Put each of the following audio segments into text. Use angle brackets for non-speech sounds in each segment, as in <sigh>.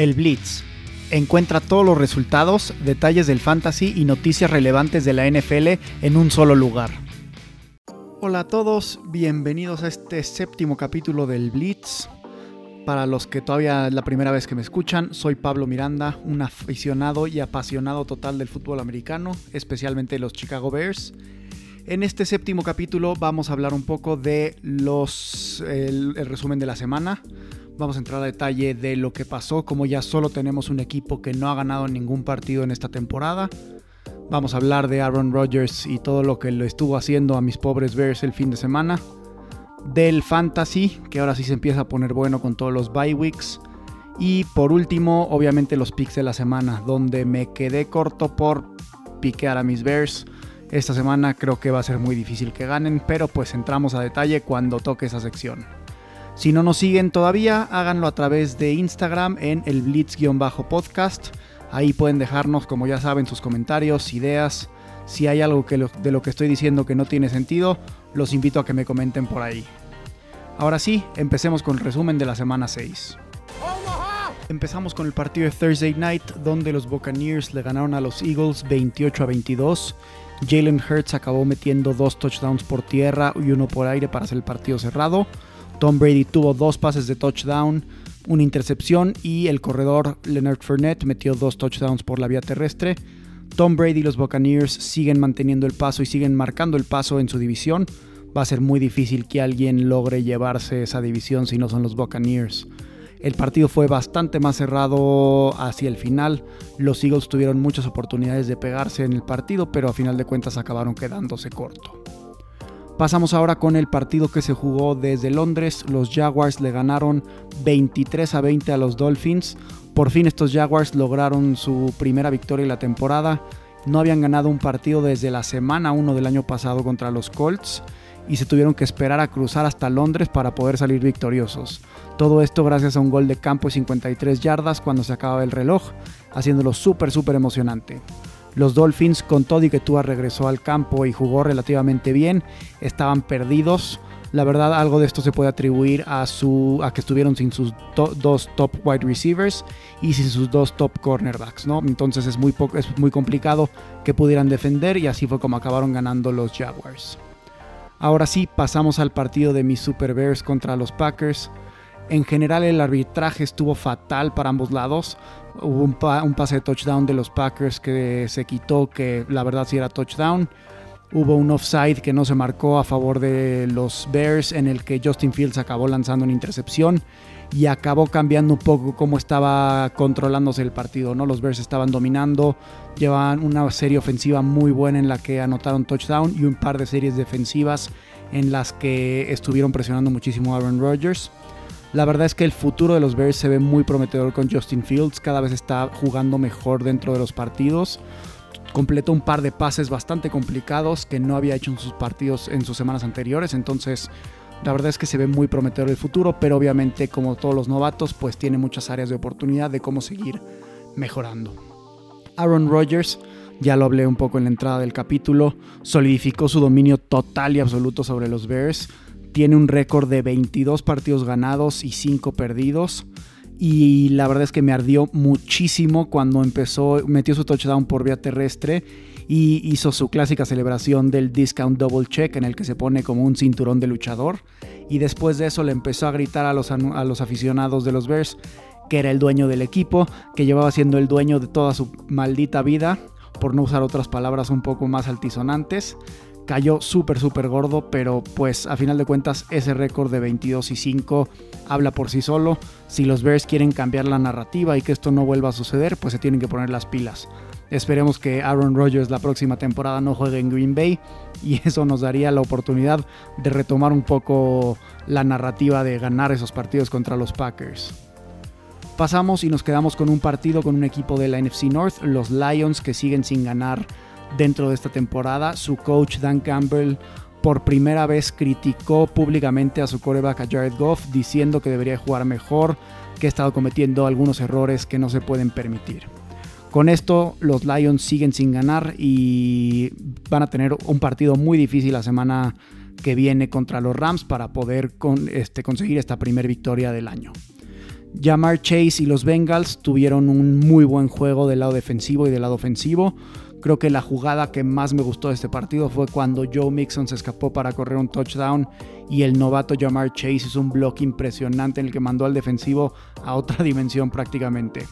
El Blitz. Encuentra todos los resultados, detalles del fantasy y noticias relevantes de la NFL en un solo lugar. Hola a todos, bienvenidos a este séptimo capítulo del Blitz. Para los que todavía es la primera vez que me escuchan, soy Pablo Miranda, un aficionado y apasionado total del fútbol americano, especialmente los Chicago Bears. En este séptimo capítulo vamos a hablar un poco de los el, resumen de la semana, Vamos a entrar a detalle de lo que pasó, como ya solo tenemos un equipo que no ha ganado ningún partido en esta temporada. Vamos a hablar de Aaron Rodgers y todo lo que lo estuvo haciendo a mis pobres Bears el fin de semana. Del fantasy, que ahora sí se empieza a poner bueno con todos los bye weeks. Y por último, obviamente los picks de la semana, donde me quedé corto por piquear a mis Bears. Esta semana creo que va a ser muy difícil que ganen, pero pues entramos a detalle cuando toque esa sección. Si no nos siguen todavía, háganlo a través de Instagram en el Blitz-podcast. Ahí pueden dejarnos, como ya saben, sus comentarios, ideas. Si hay algo que de lo que estoy diciendo que no tiene sentido, los invito a que me comenten por ahí. Ahora sí, empecemos con el resumen de la semana 6. Empezamos con el partido de Thursday Night, donde los Buccaneers le ganaron a los Eagles 28 a 22. Jalen Hurts acabó metiendo dos touchdowns por tierra y uno por aire para hacer el partido cerrado. Tom Brady tuvo dos pases de touchdown, una intercepción y el corredor Leonard Fournette metió dos touchdowns por la vía terrestre. Tom Brady y los Buccaneers siguen manteniendo el paso y siguen marcando el paso en su división. Va a ser muy difícil que alguien logre llevarse esa división si no son los Buccaneers. El partido fue bastante más cerrado hacia el final. Los Eagles tuvieron muchas oportunidades de pegarse en el partido, pero a final de cuentas acabaron quedándose corto. Pasamos ahora con el partido que se jugó desde Londres. Los Jaguars le ganaron 23 a 20 a los Dolphins. Por fin estos Jaguars lograron su primera victoria en la temporada. No habían ganado un partido desde la semana 1 del año pasado contra los Colts y se tuvieron que esperar a cruzar hasta Londres para poder salir victoriosos. Todo esto gracias a un gol de campo de 53 yardas cuando se acababa el reloj, haciéndolo súper súper emocionante. Los Dolphins, con todo y que Tua regresó al campo y jugó relativamente bien, estaban perdidos. La verdad, algo de esto se puede atribuir a, su, a que estuvieron sin sus dos top wide receivers y sin sus dos top cornerbacks, ¿no? Entonces es muy, es muy complicado que pudieran defender y así fue como acabaron ganando los Jaguars. Ahora sí, pasamos al partido de mis Super Bears contra los Packers. En general el arbitraje estuvo fatal para ambos lados. Hubo un, pase de touchdown de los Packers que se quitó, que la verdad sí era touchdown. Hubo un offside que no se marcó a favor de los Bears en el que Justin Fields acabó lanzando una intercepción y acabó cambiando un poco cómo estaba controlándose el partido. ¿no? Los Bears estaban dominando, llevaban una serie ofensiva muy buena en la que anotaron touchdown y un par de series defensivas en las que estuvieron presionando muchísimo a Aaron Rodgers. La verdad es que el futuro de los Bears se ve muy prometedor con Justin Fields, cada vez está jugando mejor dentro de los partidos. Completó un par de pases bastante complicados que no había hecho en sus partidos en sus semanas anteriores, entonces la verdad es que se ve muy prometedor el futuro, pero obviamente como todos los novatos, pues tiene muchas áreas de oportunidad de cómo seguir mejorando. Aaron Rodgers, ya lo hablé un poco en la entrada del capítulo, solidificó su dominio total y absoluto sobre los Bears tiene un récord de 22 partidos ganados y 5 perdidos. Y la verdad es que me ardió muchísimo cuando empezó, metió su touchdown por vía terrestre y hizo su clásica celebración del discount double check en el que se pone como un cinturón de luchador. Y después de eso le empezó a gritar a los, a los aficionados de los Bears que era el dueño del equipo, que llevaba siendo el dueño de toda su maldita vida, por no usar otras palabras un poco más altisonantes cayó súper, súper gordo, pero pues a final de cuentas ese récord de 22 y 5 habla por sí solo. Si los Bears quieren cambiar la narrativa y que esto no vuelva a suceder, pues se tienen que poner las pilas. Esperemos que Aaron Rodgers la próxima temporada no juegue en Green Bay y <laughs> eso nos daría la oportunidad de retomar un poco la narrativa de ganar esos partidos contra los Packers. Pasamos y nos quedamos con un partido con un equipo de la NFC North, los Lions que siguen sin ganar dentro de esta temporada. Su coach Dan Campbell por primera vez criticó públicamente a su coreback Jared Goff diciendo que debería jugar mejor, que ha estado cometiendo algunos errores que no se pueden permitir. Con esto los Lions siguen sin ganar y van a tener un partido muy difícil la semana que viene contra los Rams para poder este, conseguir esta primera victoria del año. Jamar Chase y los Bengals tuvieron un muy buen juego del lado defensivo y del lado ofensivo. Creo que la jugada que más me gustó de este partido fue cuando Joe Mixon se escapó para correr un touchdown y el novato Jamar Chase hizo un block impresionante en el que mandó al defensivo a otra <laughs> dimensión prácticamente.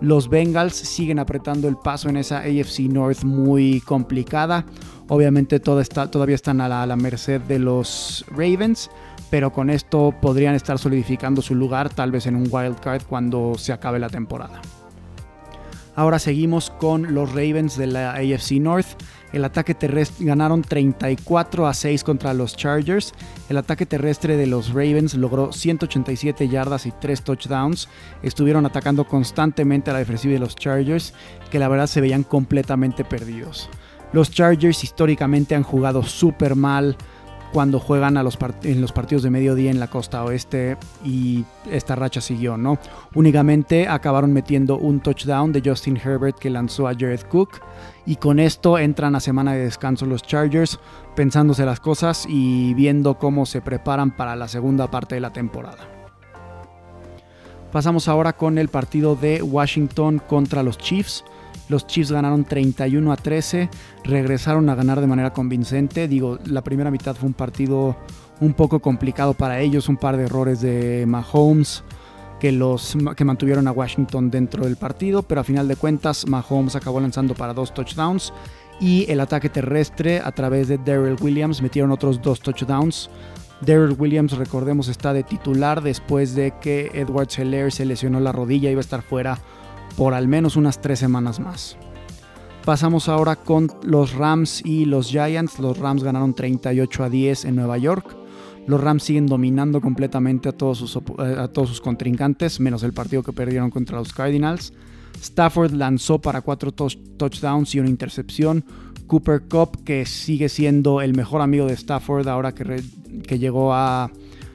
Los Bengals siguen apretando el paso en esa AFC North muy complicada. Obviamente todavía están a la, merced de los Ravens, pero con esto podrían estar solidificando su lugar tal vez en un wild card cuando se acabe la temporada. Ahora seguimos con los Ravens de la AFC North. El ataque terrestre ganaron 34 a 6 contra los Chargers. El ataque terrestre de los Ravens logró 187 yardas y 3 touchdowns. Estuvieron atacando constantemente a la defensiva de los Chargers, que la verdad se veían completamente perdidos. Los Chargers históricamente han jugado súper mal cuando juegan en los partidos de mediodía en la costa oeste y esta racha siguió, ¿no? Únicamente acabaron metiendo un touchdown de Justin Herbert que lanzó a Jared Cook y con esto entran a semana de descanso los Chargers pensándose las cosas y viendo cómo se preparan para la segunda parte de la temporada. Pasamos ahora con el partido de Washington contra los Chiefs. Los Chiefs ganaron 31 a 13, regresaron a ganar de manera convincente. Digo, la primera mitad fue un partido un poco complicado para ellos, un par de errores de Mahomes que, los, que mantuvieron a Washington dentro del partido, pero a final de cuentas Mahomes acabó lanzando para dos touchdowns y el ataque terrestre a través de Daryl Williams metieron otros dos touchdowns. Daryl Williams, recordemos, está de titular después de que Edward Seller se lesionó la rodilla, iba a estar fuera por al menos unas tres semanas más. Pasamos ahora con los Rams y los Giants. Los Rams ganaron 38 a 10 en Nueva York. Los Rams siguen dominando completamente a todos sus, eh, a todos sus contrincantes, menos el partido que perdieron contra los Cardinals. Stafford lanzó para cuatro touchdowns y una intercepción. Cooper Cup, que sigue siendo el mejor amigo de Stafford ahora que, que llegó a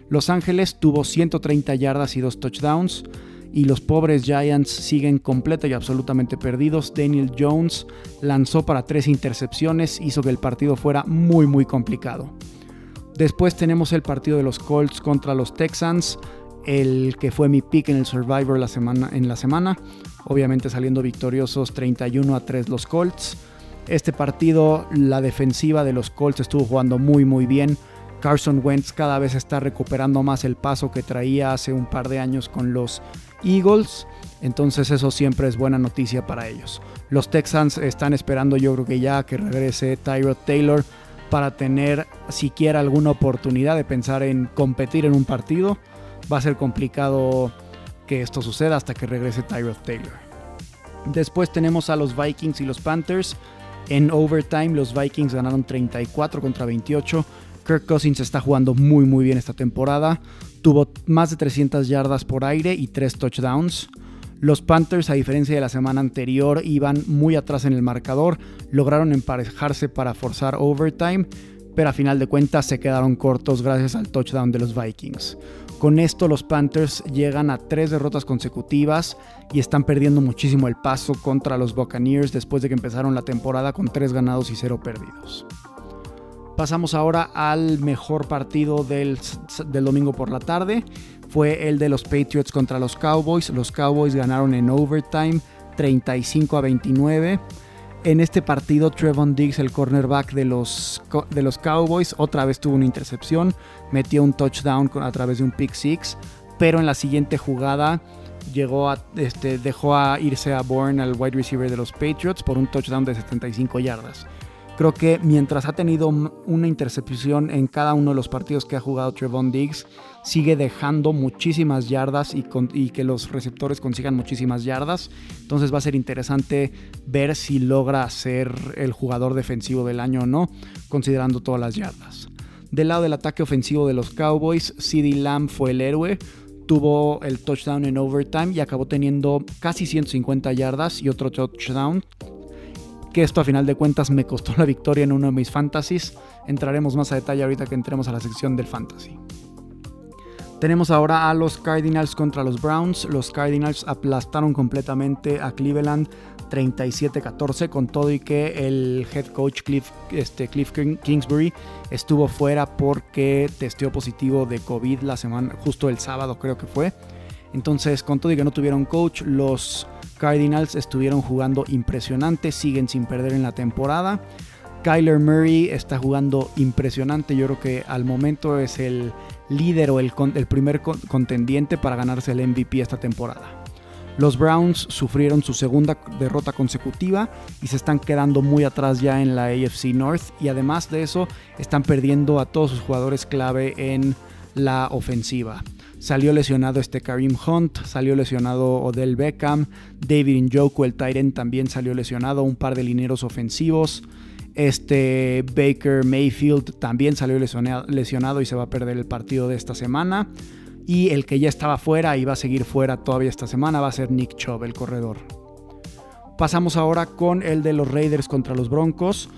Los Ángeles, tuvo 130 yardas y dos touchdowns y los pobres Giants siguen completa y absolutamente perdidos. Daniel Jones lanzó para tres intercepciones, hizo que el partido fuera muy muy complicado. Después tenemos el partido de los Colts contra los Texans, el que fue mi pick en el Survivor la semana, en la semana, obviamente saliendo victoriosos 31 a 3 los Colts. Este partido, la defensiva de los Colts estuvo jugando muy muy bien. Carson Wentz cada vez está recuperando más el paso que traía hace un par de años con los Eagles. Entonces eso siempre es buena noticia para ellos. Los Texans están esperando yo creo que ya que regrese Tyrod Taylor para tener siquiera alguna oportunidad de pensar en competir en un partido. Va a ser complicado que esto suceda hasta que regrese Tyrod Taylor. Después tenemos a los Vikings y los Panthers. En overtime los Vikings ganaron 34 contra 28. Kirk Cousins está jugando muy muy bien esta temporada. Tuvo más de 300 yardas por aire y 3 touchdowns. Los Panthers, a diferencia de la semana anterior, iban muy atrás en el marcador, lograron emparejarse para forzar overtime, pero a final de cuentas se quedaron cortos gracias al touchdown de los Vikings. Con esto los Panthers llegan a tres derrotas consecutivas y están perdiendo muchísimo el paso contra los Buccaneers después de que empezaron la temporada con tres ganados y cero perdidos. Pasamos ahora al mejor partido del, domingo por la tarde. Fue el de los Patriots contra los Cowboys. Los Cowboys ganaron en overtime 35 a 29. En este partido, Trevon Diggs, el cornerback de los, de los Cowboys, otra vez tuvo una intercepción. Metió un touchdown a través de un pick six. Pero en la siguiente jugada llegó este, dejó a irse a Bourne, al wide receiver de los Patriots, por un touchdown de 75 yardas. Creo que mientras ha tenido una intercepción en cada uno de los partidos que ha jugado Trevon Diggs, sigue dejando muchísimas yardas y, que los receptores consigan muchísimas yardas. Entonces va a ser interesante ver si logra ser el jugador defensivo del año o no, considerando todas las yardas. Del lado del ataque ofensivo de los Cowboys, CD Lamb fue el héroe. Tuvo el touchdown en overtime y acabó teniendo casi 150 yardas y otro touchdown que esto a final de cuentas me costó la victoria en uno de mis fantasies. Entraremos más a detalle ahorita que entremos a la sección del fantasy. Tenemos ahora a los Cardinals contra los Browns. Los Cardinals aplastaron completamente a Cleveland 37-14 con todo y que el head coach Cliff, este, Cliff Kingsbury estuvo fuera porque testeó positivo de COVID la semana, justo el sábado creo que fue. Entonces, con todo y que no tuvieron coach, los Cardinals estuvieron jugando impresionante, siguen sin perder en la temporada. Kyler Murray está jugando impresionante, yo creo que al momento es el líder o el, el primer contendiente para ganarse el MVP esta temporada. Los Browns sufrieron su segunda derrota consecutiva y se están quedando muy atrás ya en la AFC North y además de eso están perdiendo a todos sus jugadores clave en la ofensiva. Salió lesionado este Karim Hunt, salió lesionado Odell Beckham, David Njoku, el Tyrant, también salió lesionado, un par de lineros ofensivos. Este Baker Mayfield también salió lesionado y se va a perder el partido de esta semana. Y el que ya estaba fuera y va a seguir fuera todavía esta semana va a ser Nick Chubb, el corredor. Pasamos ahora con el de los Raiders contra los Broncos.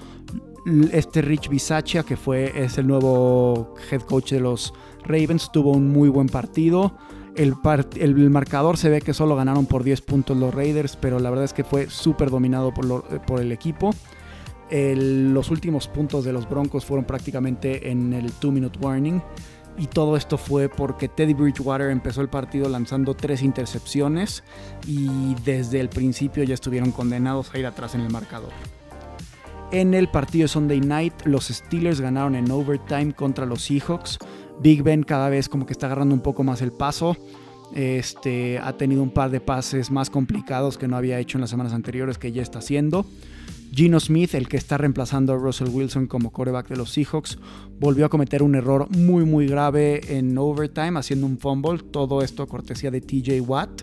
Este Rich Bisaccia, que fue, es el nuevo head coach de los Ravens, tuvo un muy buen partido. El, el, marcador se ve que solo ganaron por 10 puntos los Raiders, pero la verdad es que fue súper dominado por, por, el equipo. los últimos puntos de los Broncos fueron prácticamente en el 2-minute warning. Y todo esto fue porque Teddy Bridgewater empezó el partido lanzando tres intercepciones y desde el principio ya estuvieron condenados a ir atrás en el marcador. En el partido Sunday Night, los Steelers ganaron en overtime contra los Seahawks. Big Ben cada vez como que está agarrando un poco más el paso. Este, ha tenido un par de pases más complicados que no había hecho en las semanas anteriores que ya está haciendo. Gino Smith, el que está reemplazando a Russell Wilson como coreback de los Seahawks, volvió a cometer un error muy muy grave en overtime haciendo un fumble, todo esto cortesía de TJ Watt.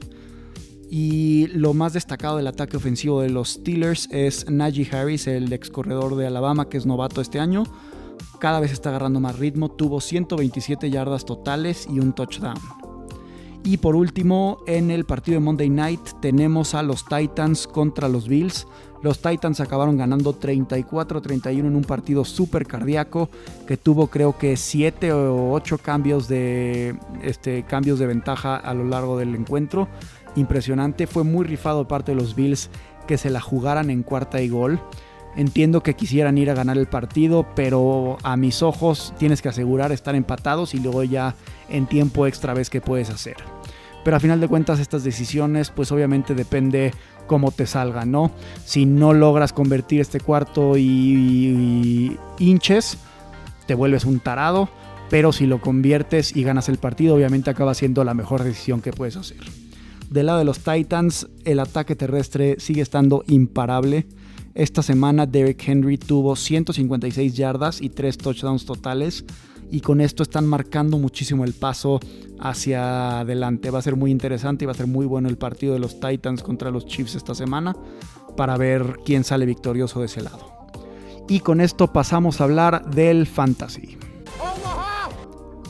Y lo más destacado del ataque ofensivo de los Steelers es Najee Harris, el ex corredor de Alabama que es novato este año. Cada vez está agarrando más ritmo, tuvo 127 yardas totales y un touchdown. Y por último, en el partido de Monday Night tenemos a los Titans contra los Bills. Los Titans acabaron ganando 34-31 en un partido súper cardíaco que tuvo creo que 7 o 8 cambios de, este, cambios de ventaja a lo largo del encuentro. Impresionante, fue muy rifado parte de los Bills que se la jugaran en cuarta y gol. Entiendo que quisieran ir a ganar el partido, pero a mis ojos tienes que asegurar estar empatados y luego ya en tiempo extra ves qué puedes hacer. Pero a final de cuentas estas decisiones pues obviamente depende cómo te salga, ¿no? Si no logras convertir este cuarto y, hinches, te vuelves un tarado, pero si lo conviertes y ganas el partido, obviamente acaba siendo la mejor decisión que puedes hacer. Del lado de los Titans, el ataque terrestre sigue estando imparable. Esta semana Derek Henry tuvo 156 yardas y 3 touchdowns totales y con esto están marcando muchísimo el paso hacia adelante. Va a ser muy interesante y va a ser muy bueno el partido de los Titans contra los Chiefs esta semana para ver quién sale victorioso de ese lado. Y con esto pasamos a hablar del fantasy.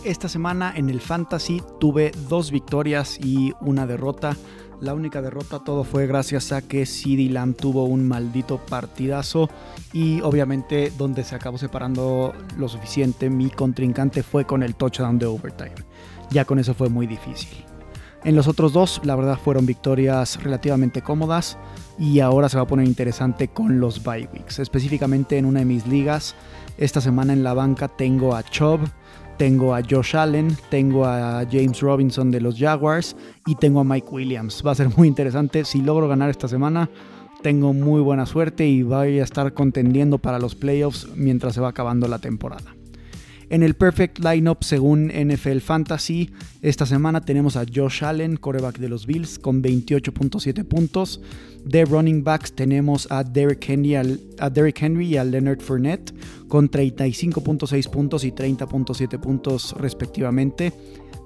Esta semana en el fantasy tuve dos victorias y una derrota. La única derrota todo fue gracias a que CD Lamb tuvo un maldito partidazo y obviamente donde se acabó separando lo suficiente mi contrincante fue con el touchdown de overtime. Ya con eso fue muy difícil. En los otros dos, la verdad, fueron victorias relativamente cómodas y ahora se va a poner interesante con los bye weeks. Específicamente en una de mis ligas, esta semana en la banca tengo a Chubb, tengo a Josh Allen, tengo a James Robinson de los Jaguars y tengo a Mike Williams. Va a ser muy interesante. Si logro ganar esta semana, tengo muy buena suerte y voy a estar contendiendo para los playoffs mientras se va acabando la temporada. En el Perfect Lineup según NFL Fantasy, esta semana tenemos a Josh Allen, coreback de los Bills, con 28.7 puntos. De running backs tenemos a Derrick Henry, a Henry y a Leonard Fournette con 35.6 puntos y 30.7 puntos respectivamente.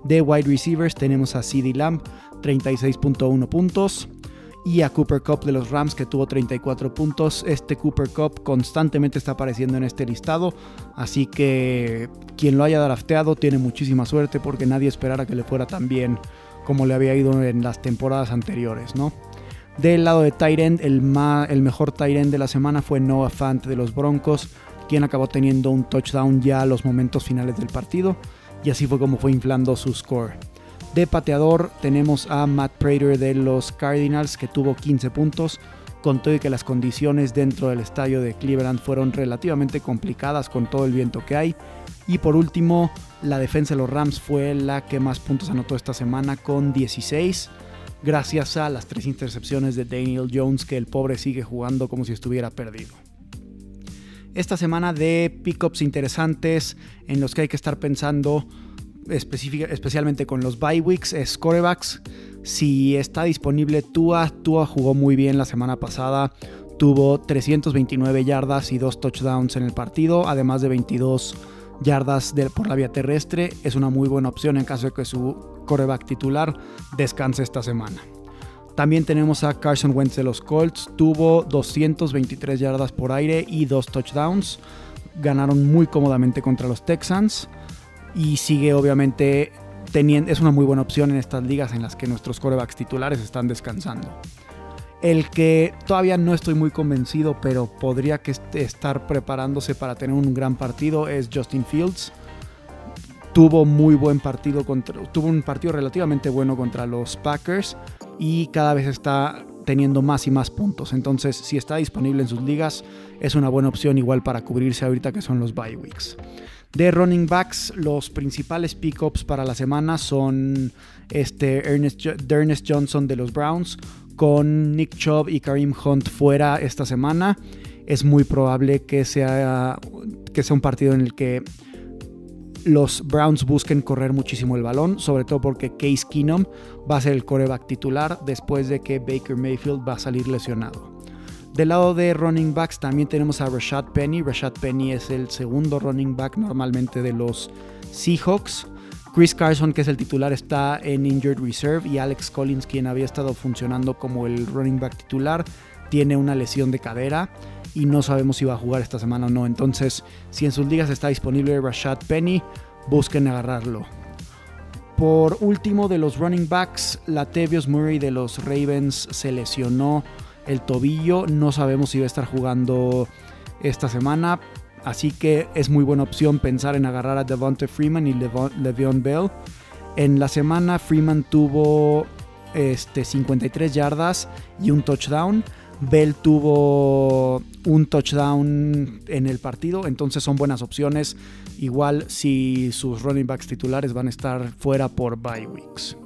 De wide receivers tenemos a CeeDee Lamb, 36.1 puntos y a Cooper Cup de los Rams que tuvo 34 puntos. Este Cooper Cup constantemente está apareciendo en este listado, así que quien lo haya drafteado tiene muchísima suerte porque nadie esperara que le fuera tan bien como le había ido en las temporadas anteriores, ¿no? Del lado de Tyrend, el, el mejor Tyrend de la semana fue Noah Fant de los Broncos, quien acabó teniendo un touchdown ya a los momentos finales del partido, y así fue como fue inflando su score. De pateador tenemos a Matt Prater de los Cardinals que tuvo 15 puntos, con todo y que las condiciones dentro del estadio de Cleveland fueron relativamente complicadas con todo el viento que hay. Y por último, la defensa de los Rams fue la que más puntos anotó esta semana con 16, gracias a las tres intercepciones de Daniel Jones, que el pobre sigue jugando como si estuviera perdido. Esta semana de pickups interesantes en los que hay que estar pensando especialmente con los bye weeks es corebacks. Si está disponible Tua, Tua jugó muy bien la semana pasada. Tuvo 329 yardas y 2 touchdowns en el partido, además de 22 yardas por la vía terrestre. Es una muy buena opción en caso de que su coreback titular descanse esta semana. También tenemos a Carson Wentz de los Colts. Tuvo 223 yardas por aire y 2 touchdowns. Ganaron muy cómodamente contra los Texans. Y sigue obviamente teniendo, es una muy buena opción en estas ligas en las que nuestros corebacks titulares están descansando. El que todavía no estoy muy convencido, pero podría que estar preparándose para tener un gran partido es Justin Fields. Tuvo muy buen partido contra, tuvo un partido relativamente bueno contra los Packers y cada vez está teniendo más y más puntos. Entonces, si está disponible en sus ligas, es una buena opción igual para cubrirse ahorita que son los bye weeks. De running backs, los principales pickups para la semana son este Ernest, Johnson de los Browns, con Nick Chubb y Kareem Hunt fuera esta semana, es muy probable que sea, que sea un partido en el que los Browns busquen correr muchísimo el balón, sobre todo porque Case Keenum va a ser el coreback titular después de que Baker Mayfield va a salir lesionado. Del lado de running backs también tenemos a Rashad Penny. Rashad Penny es el segundo running back normalmente de los Seahawks. Chris Carson, que es el titular, está en Injured Reserve y Alex Collins, quien había estado funcionando como el running back titular, tiene una lesión de cadera y no sabemos si va a jugar esta semana o no. Entonces, si en sus ligas está disponible Rashad Penny, busquen agarrarlo. Por último, de los running backs, Latavius Murray de los Ravens se lesionó el tobillo. No sabemos si va a estar jugando esta semana. Así que es muy buena opción pensar en agarrar a Devonta Freeman y Le'Veon Bell. En la semana Freeman tuvo este, 53 yardas y un touchdown. Bell tuvo un touchdown en el partido, entonces son buenas opciones. Igual si sus running backs titulares van a estar fuera por bye weeks.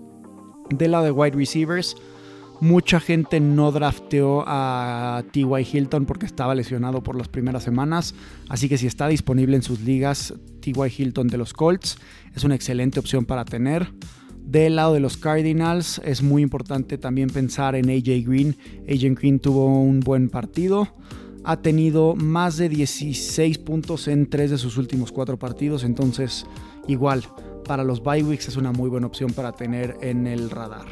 Del lado de wide receivers, Mucha gente no drafteó a T.Y. Hilton porque estaba lesionado por las primeras semanas, así que si está disponible en sus ligas, T.Y. Hilton de los Colts es una excelente opción para tener. Del lado de los Cardinals es muy importante también pensar en AJ Green. AJ Green tuvo un buen partido. Ha tenido más de 16 puntos en tres de sus últimos cuatro partidos. Entonces, igual, para los bye weeks es una muy buena opción para tener en el radar.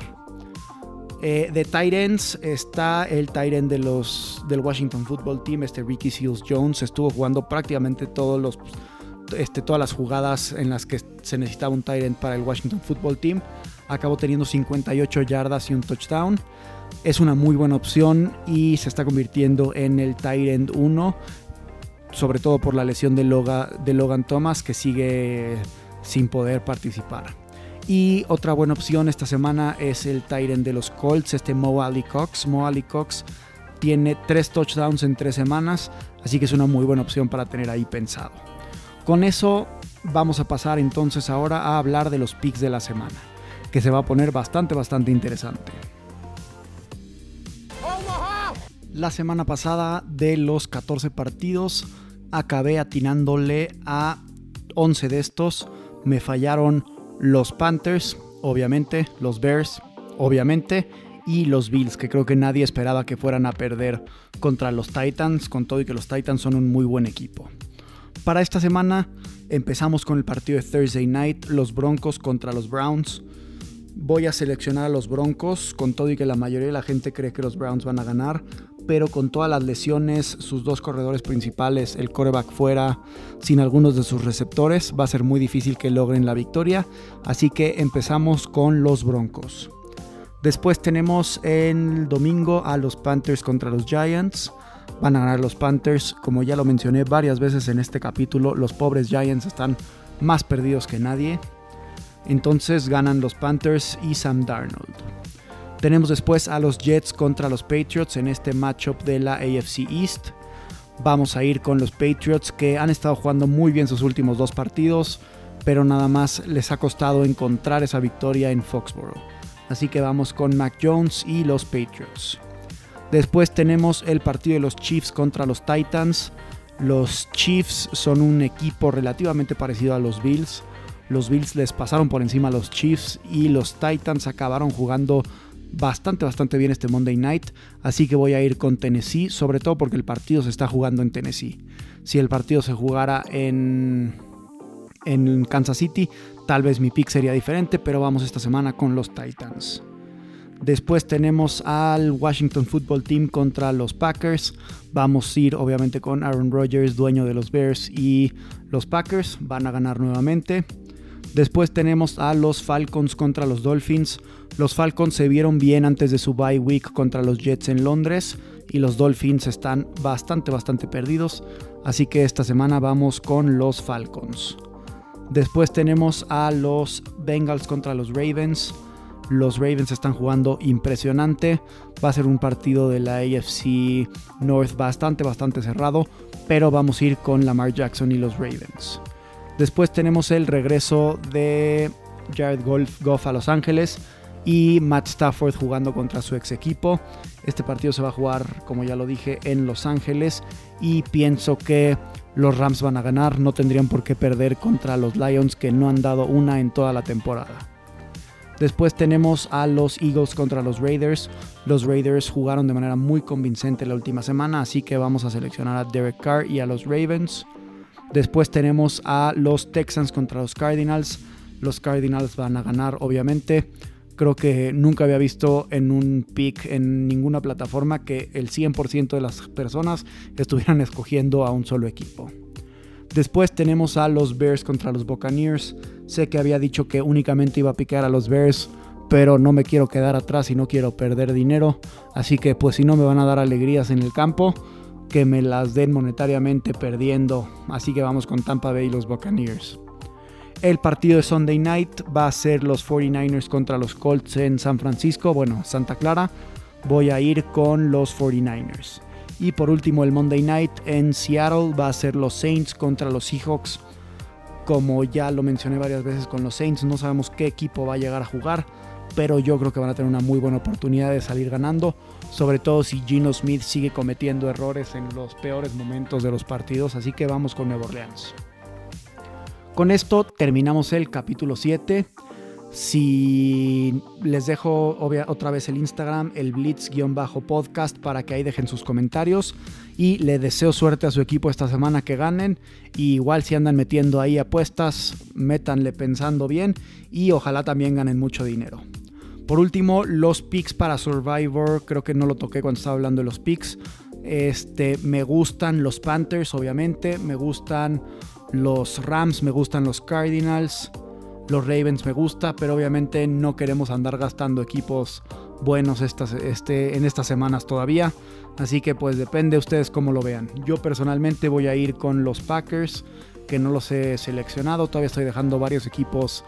Eh, de Titans está el Titan de los, del Washington Football Team, este Ricky Seals Jones. Estuvo jugando prácticamente todos los, este, todas las jugadas en las que se necesitaba un Tyrant para el Washington Football Team. Acabó teniendo 58 yardas y un touchdown. Es una muy buena opción y se está convirtiendo en el Tyrant 1, sobre todo por la lesión de, de Logan Thomas que sigue sin poder participar. Y otra buena opción esta semana es el Tyrant de los Colts, este Mo Ali Cox. Mo Ali Cox tiene tres touchdowns en tres semanas, así que es una muy buena opción para tener ahí pensado. Con eso vamos a pasar entonces ahora a hablar de los picks de la semana, que se va a poner bastante, bastante interesante. La semana pasada de los 14 partidos acabé atinándole a 11 de estos, me fallaron los Panthers, obviamente, los Bears, obviamente, y los Bills, que creo que nadie esperaba que fueran a perder contra los Titans, con todo y que los Titans son un muy buen equipo. Para esta semana empezamos con el partido de Thursday Night, los Broncos contra los Browns. Voy a seleccionar a los Broncos, con todo y que la mayoría de la gente cree que los Browns van a ganar pero con todas las lesiones, sus dos corredores principales, el coreback fuera, sin algunos de sus receptores, va a ser muy difícil que logren la victoria. Así que empezamos con los Broncos. Después tenemos el domingo a los Panthers contra los Giants. Van a ganar los Panthers, como ya lo mencioné varias veces en este capítulo, los pobres Giants están más perdidos que nadie. Entonces ganan los Panthers y Sam Darnold. Tenemos después a los Jets contra los Patriots en este matchup de la AFC East. vamos a ir con los Patriots que han estado jugando muy bien sus últimos dos partidos, pero nada más les ha costado encontrar esa victoria en Foxborough. Así que vamos con Mac Jones y los Patriots. Después tenemos el partido de los Chiefs contra los Titans. Los Chiefs son un equipo relativamente parecido a los Bills. Los Bills les pasaron por encima a los Chiefs y los Titans acabaron jugando bastante, bastante bien este Monday Night. Así que voy a ir con Tennessee, sobre todo porque el partido se está jugando en Tennessee. Si el partido se jugara en, en Kansas City, tal vez mi pick sería diferente, pero vamos esta semana con los Titans. Después tenemos al Washington Football Team contra los Packers. Vamos a ir obviamente con Aaron Rodgers, dueño de los Bears y los Packers. Van a ganar nuevamente. Después tenemos a los Falcons contra los Dolphins. Los Falcons se vieron bien antes de su bye week contra los Jets en Londres y los Dolphins están bastante bastante perdidos, así que esta semana vamos con los Falcons. Después tenemos a los Bengals contra los Ravens. Los Ravens están jugando impresionante. Va a ser un partido de la AFC North bastante bastante cerrado, pero vamos a ir con Lamar Jackson y los Ravens. Después tenemos el regreso de Jared Goff a Los Ángeles y Matt Stafford jugando contra su ex equipo. Este partido se va a jugar, como ya lo dije, en Los Ángeles y pienso que los Rams van a ganar. No tendrían por qué perder contra los Lions que no han dado una en toda la temporada. Después tenemos a los Eagles contra los Raiders. Los Raiders jugaron de manera muy convincente la última semana, así que vamos a seleccionar a Derek Carr y a los Ravens. Después tenemos a los Texans contra los Cardinals. Los Cardinals van a ganar, obviamente. Creo que nunca había visto en un pick en ninguna plataforma que el 100% de las personas estuvieran escogiendo a un solo equipo. Después tenemos a los Bears contra los Buccaneers. Sé que había dicho que únicamente iba a picar a los Bears, pero no me quiero quedar atrás y no quiero perder dinero. Así que pues si no me van a dar alegrías en el campo, que me las den monetariamente perdiendo. Así que vamos con Tampa Bay y los Buccaneers. El partido de Sunday Night va a ser los 49ers contra los Colts en San Francisco, bueno, Santa Clara. Voy a ir con los 49ers. Y por último el Monday Night en Seattle va a ser los Saints contra los Seahawks. Como ya lo mencioné varias veces con los Saints, no sabemos qué equipo va a llegar a jugar pero yo creo que van a tener una muy buena oportunidad de salir ganando, sobre todo si Gino Smith sigue cometiendo errores en los peores momentos de los partidos, así que vamos con Nuevo Orleans. Con esto terminamos el capítulo 7. Si les dejo otra vez el Instagram, el Blitz-podcast, para que ahí dejen sus comentarios. Y le deseo suerte a su equipo esta semana que ganen. Y igual si andan metiendo ahí apuestas, métanle pensando bien. Y ojalá también ganen mucho dinero. Por último, los picks para Survivor. Creo que no lo toqué cuando estaba hablando de los picks. Este, me gustan los Panthers, obviamente. Me gustan los Rams, me gustan los Cardinals. Los Ravens me gusta, pero obviamente no queremos andar gastando equipos buenos estas, este, en estas semanas todavía. Así que pues depende de ustedes cómo lo vean. Yo personalmente voy a ir con los Packers, que no los he seleccionado. Todavía estoy dejando varios equipos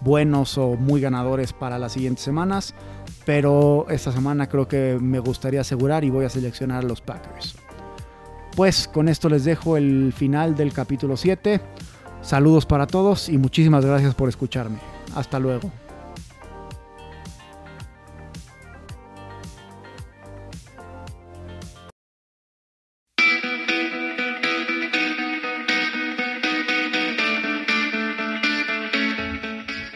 buenos o muy ganadores para las siguientes semanas. Pero esta semana creo que me gustaría asegurar y voy a seleccionar a los Packers. Pues con esto les dejo el final del capítulo 7. Saludos para todos y muchísimas gracias por escucharme. Hasta luego.